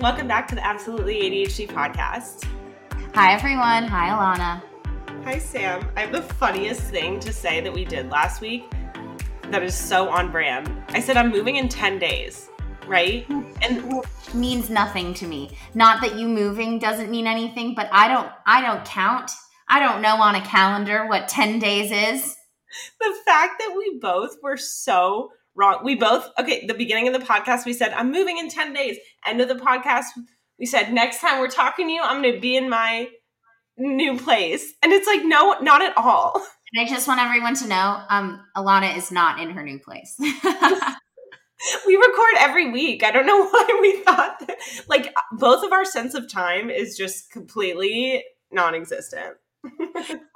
Welcome back to the Absolutely ADHD podcast. Hi, everyone. Hi, Alana. Hi, Sam. I have the funniest thing to say that we did last week that is so on brand. I said, I'm moving in 10 days, right? Hmm. And means nothing to me. Not that you moving doesn't mean anything, but I don't I don't count. I don't know on a calendar what 10 days is. The fact that we both were so wrong. We both, okay, the beginning of the podcast, we said, I'm moving in 10 days. End of the podcast, we said, next time we're talking to you, I'm going to be in my new place. And it's like, no, not at all. And I just want everyone to know um, Alana is not in her new place. we record every week. I don't know why we thought that, like, both of our sense of time is just completely non existent.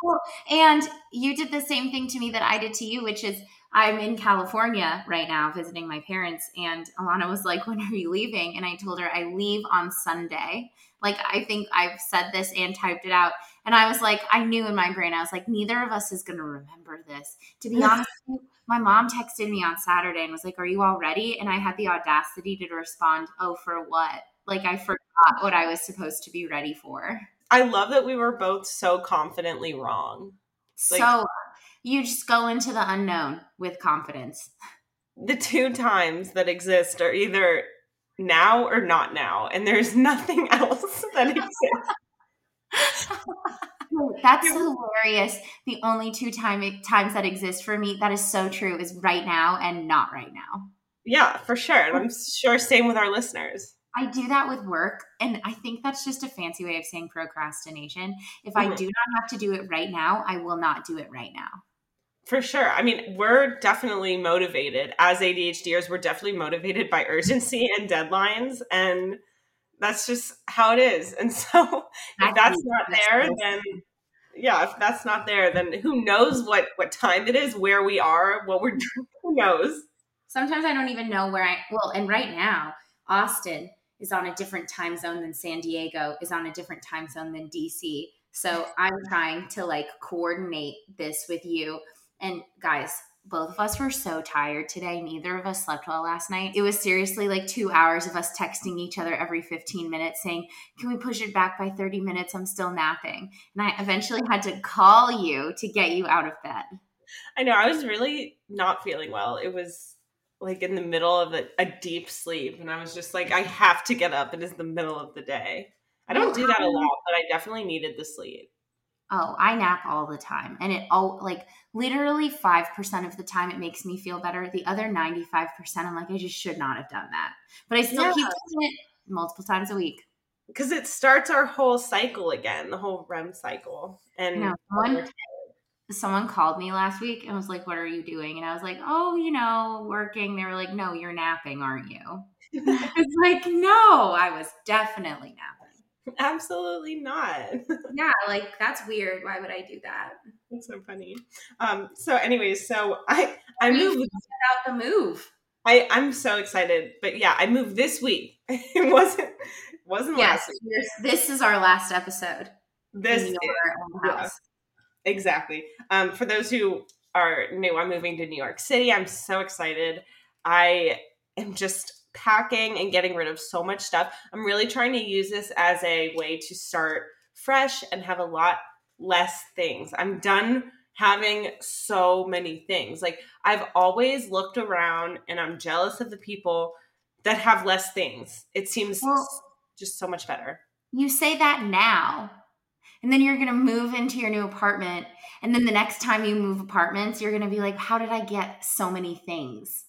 well, and you did the same thing to me that I did to you, which is I'm in California right now visiting my parents, and Alana was like, When are you leaving? And I told her, I leave on Sunday. Like, I think I've said this and typed it out. And I was like, I knew in my brain, I was like, neither of us is going to remember this. To be honest my mom texted me on Saturday and was like, Are you all ready? And I had the audacity to respond, Oh, for what? Like, I forgot what I was supposed to be ready for. I love that we were both so confidently wrong. Like, so you just go into the unknown with confidence. The two times that exist are either now or not now, and there's nothing else that exists. That's hilarious. The only two time times that exist for me that is so true is right now and not right now. Yeah, for sure. And I'm sure same with our listeners. I do that with work. And I think that's just a fancy way of saying procrastination. If mm-hmm. I do not have to do it right now, I will not do it right now. For sure. I mean, we're definitely motivated as ADHDers. We're definitely motivated by urgency and deadlines. And that's just how it is. And so if that's not there, then yeah, if that's not there, then who knows what what time it is, where we are, what we're doing, who knows. Sometimes I don't even know where I well, and right now, Austin is on a different time zone than San Diego, is on a different time zone than DC. So I'm trying to like coordinate this with you. And guys, both of us were so tired today. Neither of us slept well last night. It was seriously like two hours of us texting each other every 15 minutes saying, Can we push it back by 30 minutes? I'm still napping. And I eventually had to call you to get you out of bed. I know. I was really not feeling well. It was like in the middle of a, a deep sleep. And I was just like, I have to get up. It is the middle of the day. I don't do that a um lot, but I definitely needed the sleep. Oh, I nap all the time. And it all like literally 5% of the time it makes me feel better. The other 95%, I'm like, I just should not have done that. But I still yeah. keep doing it multiple times a week. Because it starts our whole cycle again, the whole REM cycle. And no, someone, someone called me last week and was like, What are you doing? And I was like, Oh, you know, working. They were like, No, you're napping, aren't you? it's like, No, I was definitely napping. Absolutely not. yeah, like that's weird. Why would I do that? That's so funny. Um, so anyways, so I I moved about the move. I, I'm so excited. But yeah, I moved this week. it wasn't wasn't yes, last week. This is our last episode. This is, yeah, exactly. Um, for those who are new, I'm moving to New York City. I'm so excited. I am just packing and getting rid of so much stuff. I'm really trying to use this as a way to start fresh and have a lot less things. I'm done having so many things. Like I've always looked around and I'm jealous of the people that have less things. It seems well, just so much better. You say that now. And then you're going to move into your new apartment and then the next time you move apartments, you're going to be like, "How did I get so many things?"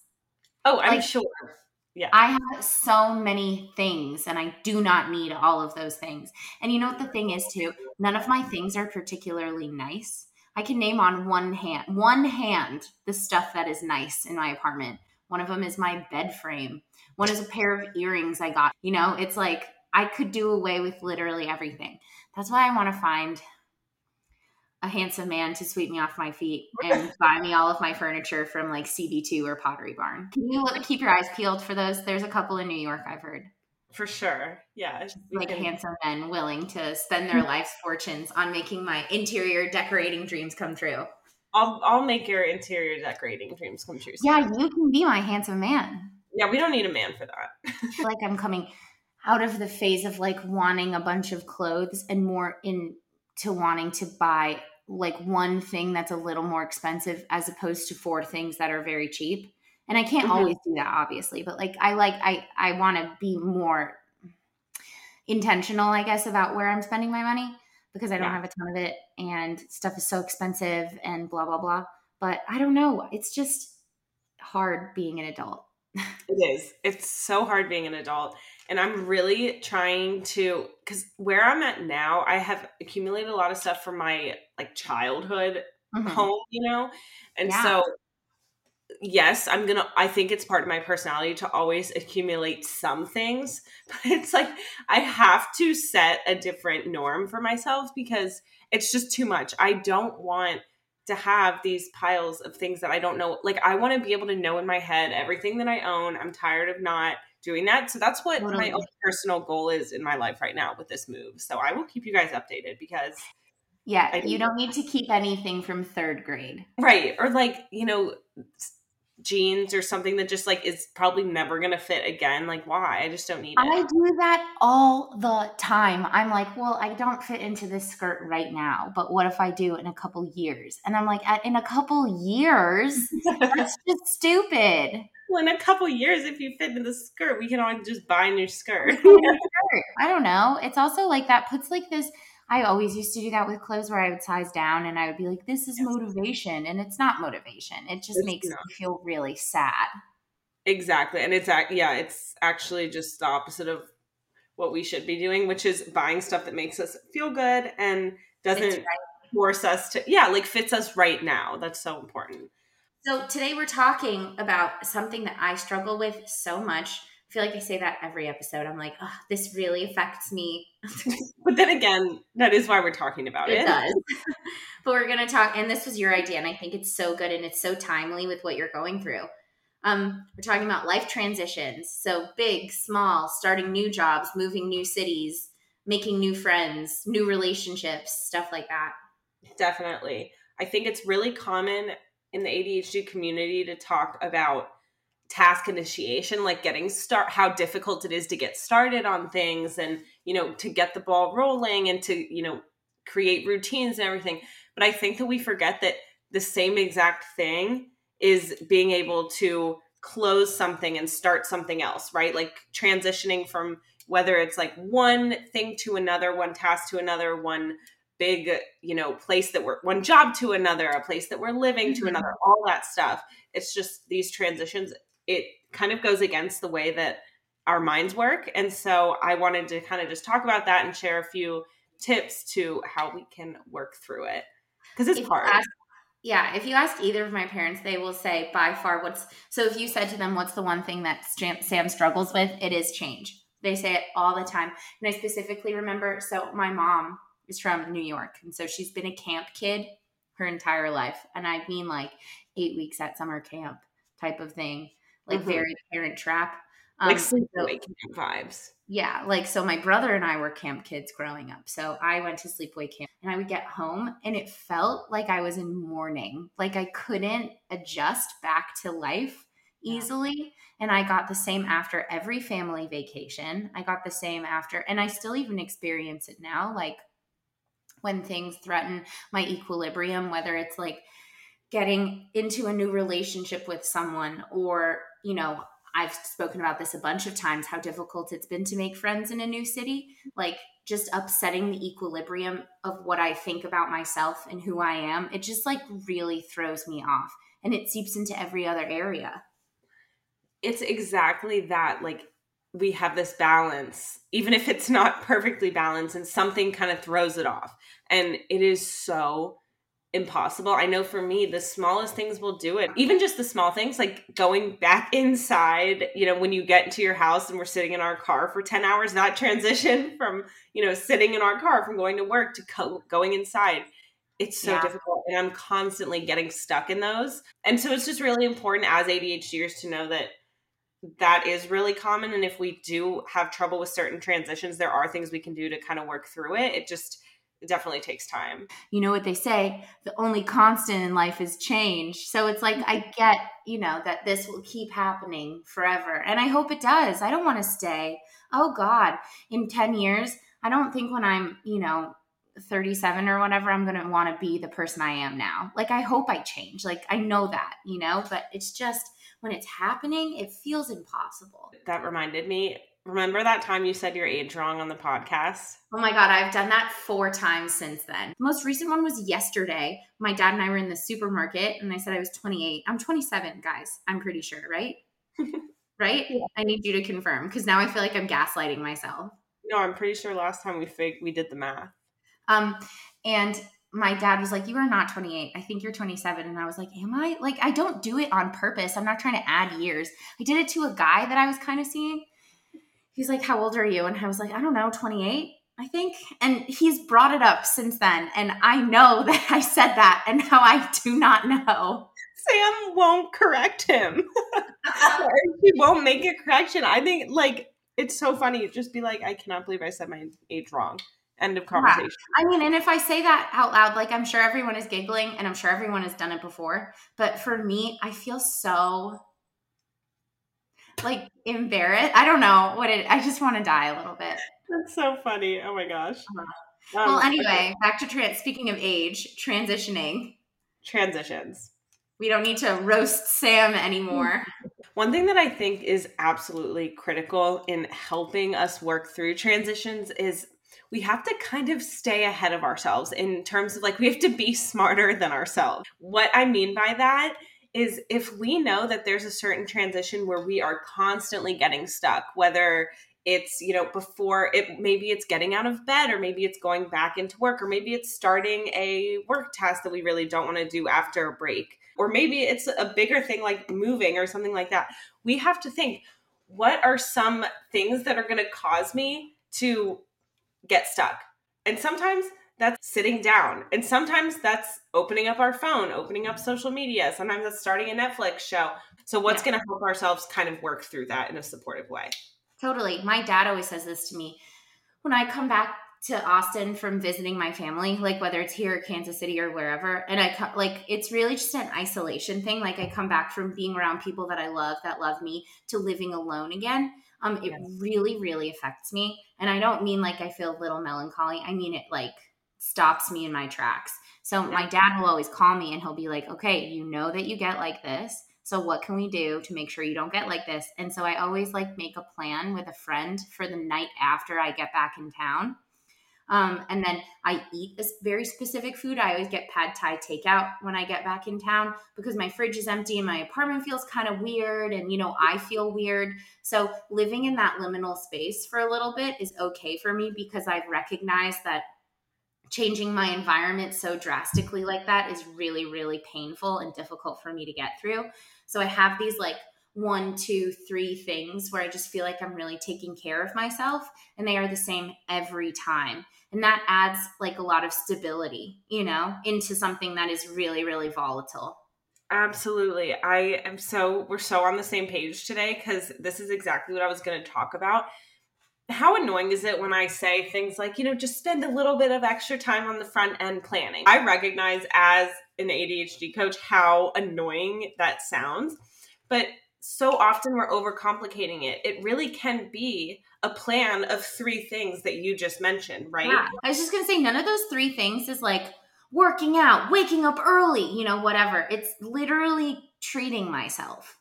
Oh, I'm like, sure yeah. I have so many things and I do not need all of those things. And you know what the thing is too? None of my things are particularly nice. I can name on one hand, one hand, the stuff that is nice in my apartment. One of them is my bed frame. One is a pair of earrings I got. You know, it's like I could do away with literally everything. That's why I want to find a handsome man to sweep me off my feet and buy me all of my furniture from like CB2 or Pottery Barn. Can you keep your eyes peeled for those? There's a couple in New York I've heard. For sure. Yeah. Like can... handsome men willing to spend their life's fortunes on making my interior decorating dreams come true. I'll I'll make your interior decorating dreams come true. Yeah, you can be my handsome man. Yeah, we don't need a man for that. like I'm coming out of the phase of like wanting a bunch of clothes and more into wanting to buy like one thing that's a little more expensive as opposed to four things that are very cheap. And I can't mm-hmm. always do that obviously, but like I like I I want to be more intentional I guess about where I'm spending my money because I don't yeah. have a ton of it and stuff is so expensive and blah blah blah. But I don't know, it's just hard being an adult. it is. It's so hard being an adult and I'm really trying to because where I'm at now, I have accumulated a lot of stuff from my like childhood mm-hmm. home, you know, and yeah. so yes, I'm gonna. I think it's part of my personality to always accumulate some things, but it's like I have to set a different norm for myself because it's just too much. I don't want to have these piles of things that I don't know. Like I want to be able to know in my head everything that I own. I'm tired of not doing that. So that's what totally. my own personal goal is in my life right now with this move. So I will keep you guys updated because yeah, I, you don't need to keep anything from third grade. Right. Or like, you know, jeans or something that just like is probably never to fit again. Like why? I just don't need it. I do that all the time. I'm like, well, I don't fit into this skirt right now, but what if I do in a couple years? And I'm like, in a couple years, that's just stupid well, in a couple years, if you fit in the skirt, we can all just buy a new skirt. I don't know. It's also like that puts like this. I always used to do that with clothes where I would size down and I would be like, this is motivation. And it's not motivation. It just it's makes not. me feel really sad. Exactly. And it's, yeah, it's actually just the opposite of what we should be doing, which is buying stuff that makes us feel good and doesn't right. force us to, yeah, like fits us right now. That's so important. So today we're talking about something that I struggle with so much. Feel like I say that every episode. I'm like, oh, this really affects me. but then again, that is why we're talking about it. It does. but we're going to talk, and this was your idea, and I think it's so good and it's so timely with what you're going through. Um, we're talking about life transitions. So big, small, starting new jobs, moving new cities, making new friends, new relationships, stuff like that. Definitely. I think it's really common in the ADHD community to talk about task initiation like getting start how difficult it is to get started on things and you know to get the ball rolling and to you know create routines and everything. But i think that we forget that the same exact thing is being able to close something and start something else right? Like transitioning from whether it's like one thing to another one task to another one big you know place that we're one job to another a place that we're living mm-hmm. to another all that stuff. It's just these transitions it kind of goes against the way that our minds work. And so i wanted to kind of just talk about that and share a few tips to how we can work through it. Because it's if hard. ask, yeah if you ask either of my parents they will say by far what's so if you said to them what's the one thing that sam struggles with? it is change. They say it all the time. And i specifically remember so my mom is from New York. And so she's been a camp kid her entire life. And I mean like eight weeks at summer camp type of thing, like mm-hmm. very parent trap. Um, like sleepaway camp vibes. Yeah. Like, so my brother and I were camp kids growing up. So I went to sleepaway camp and I would get home and it felt like I was in mourning. Like I couldn't adjust back to life easily. And I got the same after every family vacation. I got the same after, and I still even experience it now. Like when things threaten my equilibrium, whether it's like getting into a new relationship with someone or, you know, I've spoken about this a bunch of times how difficult it's been to make friends in a new city. Like just upsetting the equilibrium of what I think about myself and who I am. It just like really throws me off and it seeps into every other area. It's exactly that. Like we have this balance, even if it's not perfectly balanced, and something kind of throws it off. And it is so impossible. I know for me, the smallest things will do it. Even just the small things, like going back inside, you know, when you get into your house and we're sitting in our car for 10 hours, that transition from, you know, sitting in our car from going to work to co- going inside. It's so yeah. difficult. And I'm constantly getting stuck in those. And so it's just really important as ADHDers to know that that is really common and if we do have trouble with certain transitions there are things we can do to kind of work through it it just it definitely takes time. You know what they say, the only constant in life is change. So it's like I mm-hmm. get, you know, that this will keep happening forever. And I hope it does. I don't want to stay. Oh God, in 10 years, I don't think when I'm, you know, 37 or whatever, I'm going to want to be the person I am now. Like, I hope I change. Like, I know that, you know, but it's just when it's happening, it feels impossible. That reminded me. Remember that time you said your age wrong on the podcast? Oh my God, I've done that four times since then. The most recent one was yesterday. My dad and I were in the supermarket and I said I was 28. I'm 27, guys. I'm pretty sure, right? right? Yeah. I need you to confirm because now I feel like I'm gaslighting myself. No, I'm pretty sure last time we fig- we did the math. Um, and my dad was like, You are not 28. I think you're 27. And I was like, Am I? Like, I don't do it on purpose. I'm not trying to add years. I did it to a guy that I was kind of seeing. He's like, How old are you? And I was like, I don't know, 28. I think. And he's brought it up since then. And I know that I said that. And now I do not know. Sam won't correct him. he won't make a correction. I think, like, it's so funny. Just be like, I cannot believe I said my age wrong. End of conversation. Yeah. I mean, and if I say that out loud, like I'm sure everyone is giggling and I'm sure everyone has done it before. But for me, I feel so like embarrassed. I don't know what it, I just want to die a little bit. That's so funny. Oh my gosh. Uh-huh. Um, well, anyway, back to trans. Speaking of age, transitioning. Transitions. We don't need to roast Sam anymore. One thing that I think is absolutely critical in helping us work through transitions is we have to kind of stay ahead of ourselves in terms of like we have to be smarter than ourselves. What I mean by that is if we know that there's a certain transition where we are constantly getting stuck, whether it's you know before it maybe it's getting out of bed or maybe it's going back into work or maybe it's starting a work task that we really don't want to do after a break or maybe it's a bigger thing like moving or something like that we have to think what are some things that are going to cause me to get stuck. And sometimes that's sitting down. And sometimes that's opening up our phone, opening up social media. Sometimes that's starting a Netflix show. So, what's yeah. going to help ourselves kind of work through that in a supportive way? Totally. My dad always says this to me when I come back to Austin from visiting my family, like whether it's here, Kansas City, or wherever. And I come, like, it's really just an isolation thing. Like, I come back from being around people that I love, that love me, to living alone again um, it yes. really, really affects me. And I don't mean like I feel a little melancholy. I mean it like stops me in my tracks. So my dad will always call me and he'll be like, okay, you know that you get like this. So what can we do to make sure you don't get like this? And so I always like make a plan with a friend for the night after I get back in town. Um, and then I eat this very specific food. I always get pad thai takeout when I get back in town because my fridge is empty and my apartment feels kind of weird. And, you know, I feel weird. So living in that liminal space for a little bit is okay for me because I've recognized that changing my environment so drastically like that is really, really painful and difficult for me to get through. So I have these like one, two, three things where I just feel like I'm really taking care of myself and they are the same every time. And that adds like a lot of stability, you know, into something that is really, really volatile. Absolutely. I am so, we're so on the same page today because this is exactly what I was going to talk about. How annoying is it when I say things like, you know, just spend a little bit of extra time on the front end planning? I recognize as an ADHD coach how annoying that sounds. But so often we're overcomplicating it. It really can be a plan of three things that you just mentioned, right? Yeah. I was just going to say, none of those three things is like working out, waking up early, you know, whatever. It's literally treating myself.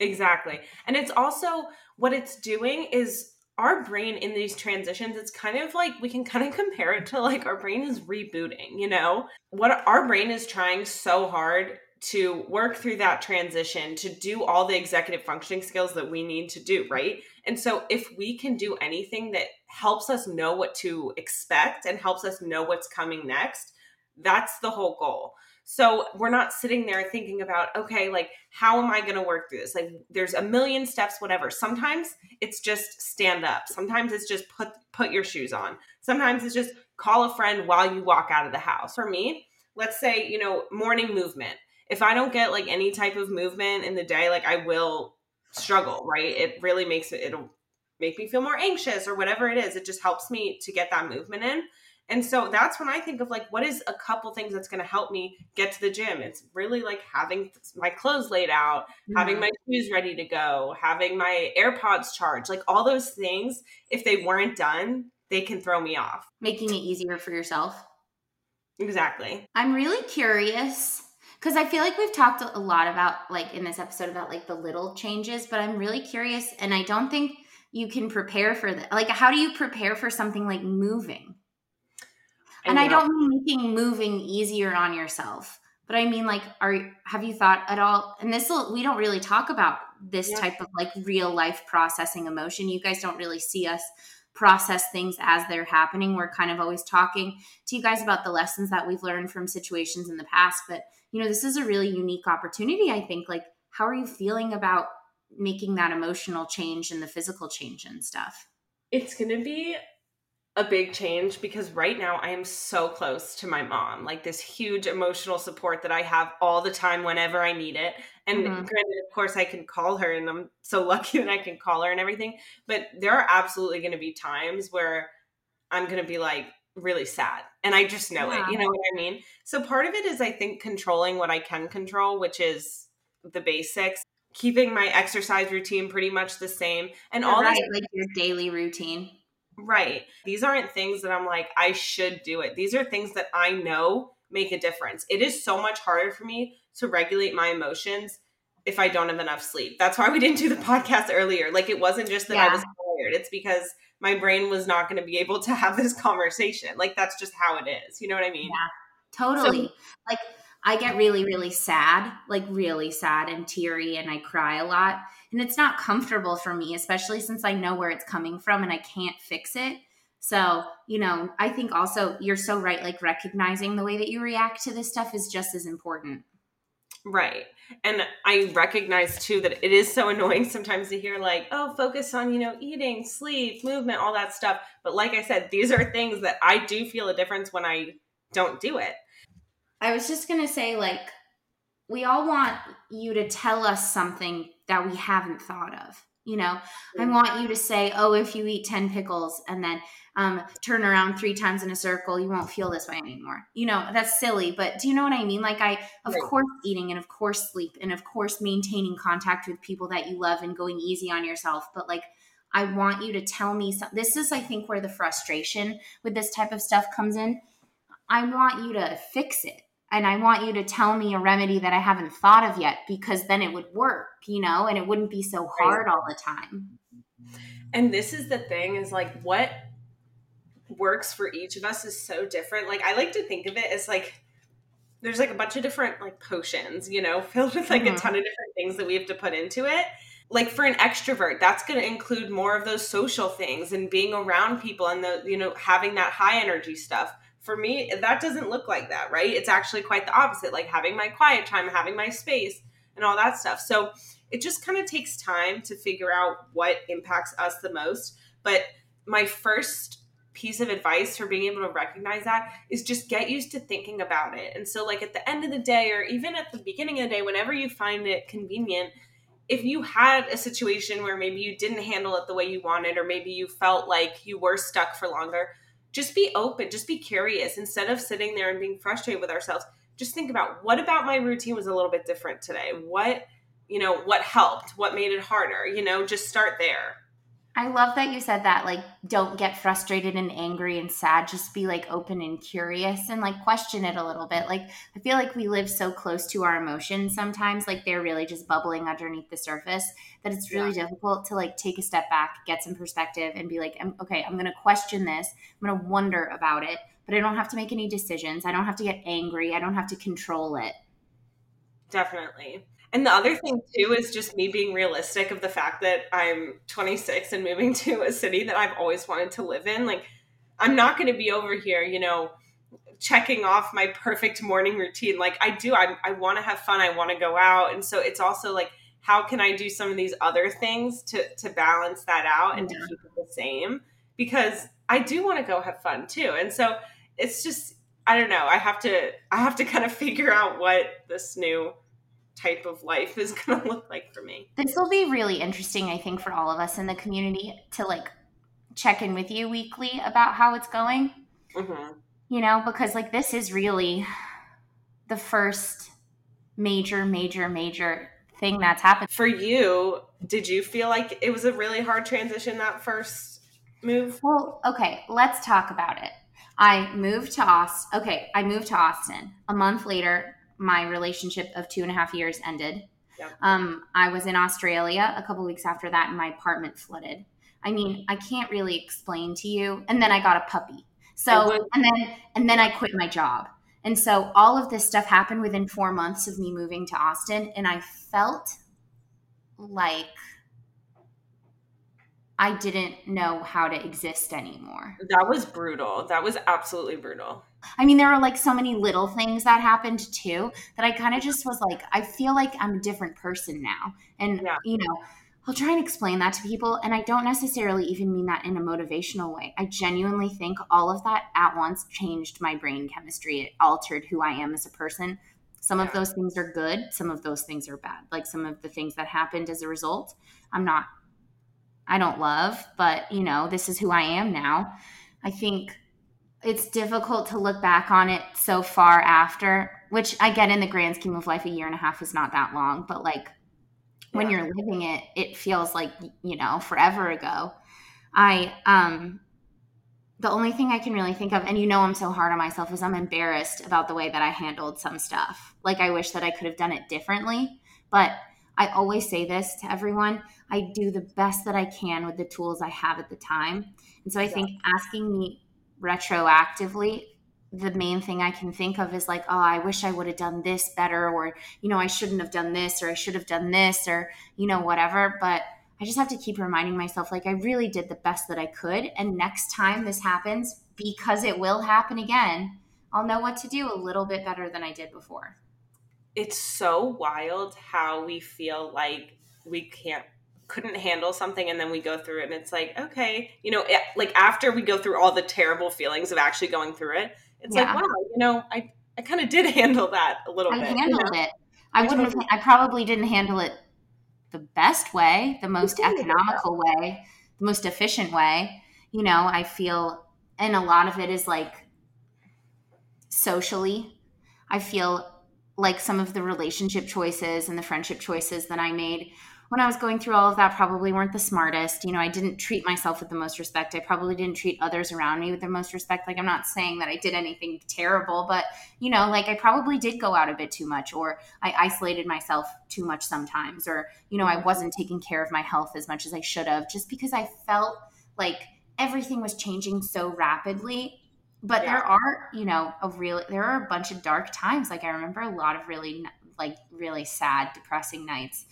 Exactly. And it's also what it's doing is our brain in these transitions it's kind of like we can kind of compare it to like our brain is rebooting you know what our brain is trying so hard to work through that transition to do all the executive functioning skills that we need to do, right? And so if we can do anything that helps us know what to expect and helps us know what's coming next, that's the whole goal. So we're not sitting there thinking about, okay, like, how am I going to work through this? Like, there's a million steps, whatever. Sometimes it's just stand up. Sometimes it's just put put your shoes on. Sometimes it's just call a friend while you walk out of the house. For me, let's say, you know, morning movement if I don't get like any type of movement in the day, like I will struggle, right? It really makes it, it'll make me feel more anxious or whatever it is. It just helps me to get that movement in. And so that's when I think of like, what is a couple things that's going to help me get to the gym? It's really like having my clothes laid out, mm-hmm. having my shoes ready to go, having my AirPods charged, like all those things. If they weren't done, they can throw me off. Making it easier for yourself. Exactly. I'm really curious because I feel like we've talked a lot about, like in this episode, about like the little changes, but I'm really curious and I don't think you can prepare for that. Like, how do you prepare for something like moving? And I don't mean making moving easier on yourself, but I mean like, are have you thought at all? And this we don't really talk about this yeah. type of like real life processing emotion. You guys don't really see us process things as they're happening. We're kind of always talking to you guys about the lessons that we've learned from situations in the past, but you know, this is a really unique opportunity. I think. Like, how are you feeling about making that emotional change and the physical change and stuff? It's going to be a big change because right now I am so close to my mom. Like this huge emotional support that I have all the time whenever I need it. And mm-hmm. granted, of course, I can call her and I'm so lucky that I can call her and everything. But there are absolutely going to be times where I'm going to be like really sad. And I just know yeah. it. You know what I mean? So part of it is, I think, controlling what I can control, which is the basics. Keeping my exercise routine pretty much the same, and You're all right, this- like your daily routine Right. These aren't things that I'm like, I should do it. These are things that I know make a difference. It is so much harder for me to regulate my emotions if I don't have enough sleep. That's why we didn't do the podcast earlier. Like, it wasn't just that yeah. I was tired, it's because my brain was not going to be able to have this conversation. Like, that's just how it is. You know what I mean? Yeah, totally. So, like, I get really, really sad, like really sad and teary, and I cry a lot. And it's not comfortable for me, especially since I know where it's coming from and I can't fix it. So, you know, I think also you're so right. Like recognizing the way that you react to this stuff is just as important. Right. And I recognize too that it is so annoying sometimes to hear, like, oh, focus on, you know, eating, sleep, movement, all that stuff. But like I said, these are things that I do feel a difference when I don't do it. I was just going to say, like, we all want you to tell us something that we haven't thought of. You know, I mm. want you to say, oh, if you eat 10 pickles and then um, turn around three times in a circle, you won't feel this way anymore. You know, that's silly, but do you know what I mean? Like, I, of right. course, eating and of course, sleep and of course, maintaining contact with people that you love and going easy on yourself. But like, I want you to tell me some, this is, I think, where the frustration with this type of stuff comes in. I want you to fix it and I want you to tell me a remedy that I haven't thought of yet because then it would work, you know, and it wouldn't be so hard all the time. And this is the thing is like what works for each of us is so different. Like I like to think of it as like there's like a bunch of different like potions, you know, filled with like mm-hmm. a ton of different things that we have to put into it. Like for an extrovert, that's going to include more of those social things and being around people and the, you know, having that high energy stuff for me, that doesn't look like that, right? It's actually quite the opposite, like having my quiet time, having my space, and all that stuff. So it just kind of takes time to figure out what impacts us the most. But my first piece of advice for being able to recognize that is just get used to thinking about it. And so, like at the end of the day, or even at the beginning of the day, whenever you find it convenient, if you had a situation where maybe you didn't handle it the way you wanted, or maybe you felt like you were stuck for longer, just be open, just be curious instead of sitting there and being frustrated with ourselves. Just think about what about my routine was a little bit different today? What, you know, what helped? What made it harder? You know, just start there. I love that you said that. Like, don't get frustrated and angry and sad. Just be like open and curious and like question it a little bit. Like, I feel like we live so close to our emotions sometimes, like they're really just bubbling underneath the surface, that it's really yeah. difficult to like take a step back, get some perspective, and be like, okay, I'm going to question this. I'm going to wonder about it, but I don't have to make any decisions. I don't have to get angry. I don't have to control it. Definitely. And the other thing too is just me being realistic of the fact that I'm 26 and moving to a city that I've always wanted to live in. Like, I'm not going to be over here, you know, checking off my perfect morning routine. Like, I do, I, I want to have fun, I want to go out. And so it's also like, how can I do some of these other things to to balance that out and yeah. to keep it the same? Because I do want to go have fun too. And so it's just I don't know. I have to I have to kind of figure out what this new type of life is going to look like for me. This will be really interesting, I think, for all of us in the community to like check in with you weekly about how it's going. Mm-hmm. you know, because like this is really the first major, major, major thing that's happened. For you, did you feel like it was a really hard transition that first move? Well, okay, let's talk about it. I moved to Austin. Okay, I moved to Austin. A month later, my relationship of two and a half years ended. Yep. Um, I was in Australia a couple weeks after that, and my apartment flooded. I mean, I can't really explain to you. And then I got a puppy. So, and then and then I quit my job. And so all of this stuff happened within 4 months of me moving to Austin, and I felt like I didn't know how to exist anymore. That was brutal. That was absolutely brutal. I mean, there are like so many little things that happened too that I kind of just was like, I feel like I'm a different person now. And, yeah. you know, I'll try and explain that to people. And I don't necessarily even mean that in a motivational way. I genuinely think all of that at once changed my brain chemistry. It altered who I am as a person. Some yeah. of those things are good, some of those things are bad. Like some of the things that happened as a result, I'm not, I don't love, but you know, this is who I am now. I think it's difficult to look back on it so far after, which I get in the grand scheme of life, a year and a half is not that long, but like when you're living it, it feels like, you know, forever ago. I, um, the only thing I can really think of, and you know, I'm so hard on myself, is I'm embarrassed about the way that I handled some stuff. Like, I wish that I could have done it differently. But I always say this to everyone I do the best that I can with the tools I have at the time. And so I yeah. think asking me retroactively the main thing I can think of is like, oh, I wish I would have done this better, or, you know, I shouldn't have done this, or I should have done this, or, you know, whatever. But I just have to keep reminding myself, like, I really did the best that I could. And next time this happens, because it will happen again, I'll know what to do a little bit better than I did before. It's so wild how we feel like we can't couldn't handle something and then we go through it and it's like okay you know it, like after we go through all the terrible feelings of actually going through it it's yeah. like wow you know i i kind of did handle that a little bit. I bit handled you know? it i wouldn't have, i probably didn't handle it the best way the most economical way the most efficient way you know i feel and a lot of it is like socially i feel like some of the relationship choices and the friendship choices that i made when I was going through all of that probably weren't the smartest. You know, I didn't treat myself with the most respect. I probably didn't treat others around me with the most respect. Like, I'm not saying that I did anything terrible, but, you know, like I probably did go out a bit too much, or I isolated myself too much sometimes, or, you know, I wasn't taking care of my health as much as I should have just because I felt like everything was changing so rapidly but yeah. there are you know a real there are a bunch of dark times like i remember a lot of really like really sad depressing nights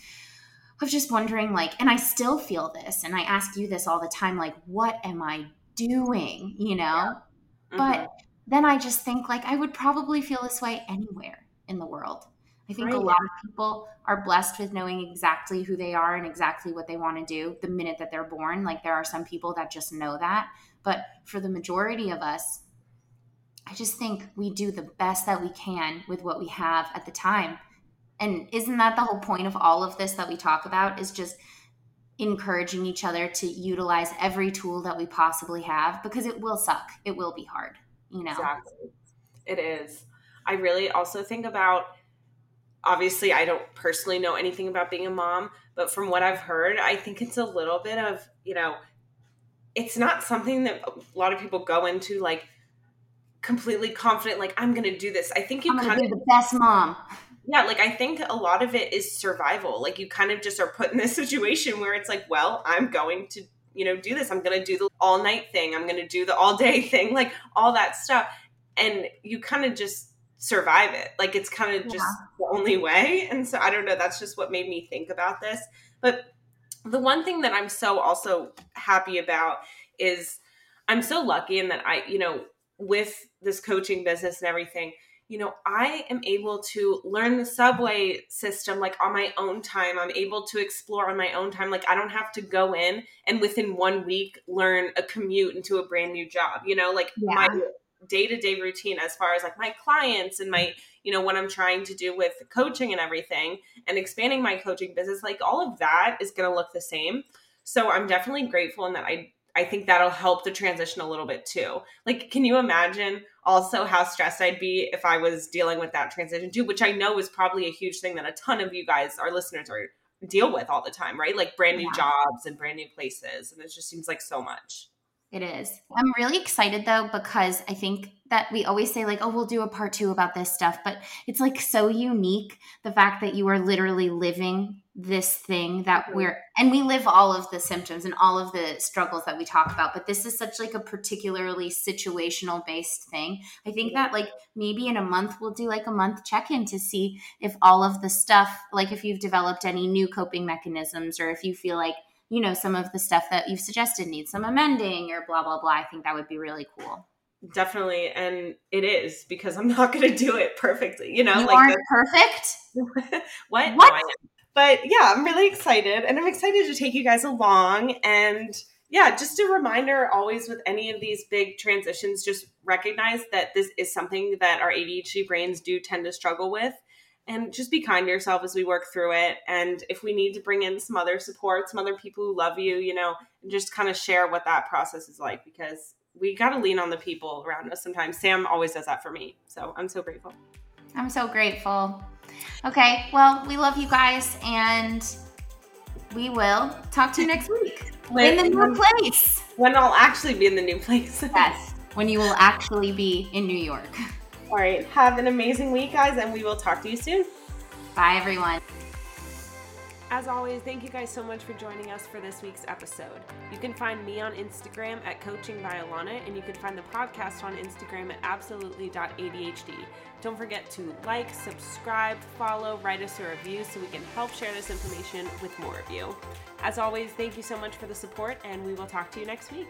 of just wondering like and i still feel this and i ask you this all the time like what am i doing you know yeah. mm-hmm. but then i just think like i would probably feel this way anywhere in the world i think right. a lot of people are blessed with knowing exactly who they are and exactly what they want to do the minute that they're born like there are some people that just know that but for the majority of us i just think we do the best that we can with what we have at the time and isn't that the whole point of all of this that we talk about is just encouraging each other to utilize every tool that we possibly have because it will suck. It will be hard, you know. Exactly. It is. I really also think about obviously I don't personally know anything about being a mom, but from what I've heard, I think it's a little bit of, you know, it's not something that a lot of people go into like completely confident like I'm going to do this. I think you kind of be the best mom yeah like i think a lot of it is survival. Like you kind of just are put in this situation where it's like well i'm going to you know do this. I'm going to do the all night thing. I'm going to do the all day thing like all that stuff. And you kind of just survive it. Like it's kind of just the only way. And so i don't know. That's just what made me think about this. But the one thing that i'm so also happy about is i'm so lucky in that i you know with this coaching business and everything you know, I am able to learn the subway system like on my own time. I'm able to explore on my own time. Like I don't have to go in and within one week learn a commute into a brand new job. You know, like yeah. my day to day routine as far as like my clients and my, you know, what I'm trying to do with coaching and everything and expanding my coaching business, like all of that is going to look the same. So I'm definitely grateful in that I I think that'll help the transition a little bit too. Like, can you imagine also how stressed I'd be if I was dealing with that transition too, which I know is probably a huge thing that a ton of you guys, our listeners, are deal with all the time, right? Like brand new yeah. jobs and brand new places. And it just seems like so much. It is. I'm really excited though because I think that we always say like, "Oh, we'll do a part 2 about this stuff," but it's like so unique the fact that you are literally living this thing that we're and we live all of the symptoms and all of the struggles that we talk about, but this is such like a particularly situational based thing. I think that like maybe in a month we'll do like a month check-in to see if all of the stuff like if you've developed any new coping mechanisms or if you feel like you know, some of the stuff that you've suggested needs some amending or blah, blah, blah. I think that would be really cool. Definitely. And it is because I'm not going to do it perfectly. You know, you like aren't the- perfect. what? What? No, but yeah, I'm really excited and I'm excited to take you guys along. And yeah, just a reminder always with any of these big transitions, just recognize that this is something that our ADHD brains do tend to struggle with and just be kind to yourself as we work through it. And if we need to bring in some other support, some other people who love you, you know, and just kind of share what that process is like because we got to lean on the people around us sometimes. Sam always does that for me. So I'm so grateful. I'm so grateful. Okay. Well, we love you guys and we will talk to you next week in the new place. When I'll actually be in the new place. yes. When you will actually be in New York. All right. Have an amazing week, guys, and we will talk to you soon. Bye, everyone. As always, thank you guys so much for joining us for this week's episode. You can find me on Instagram at Coaching by Alana, and you can find the podcast on Instagram at absolutely.adhd. Don't forget to like, subscribe, follow, write us a review so we can help share this information with more of you. As always, thank you so much for the support, and we will talk to you next week.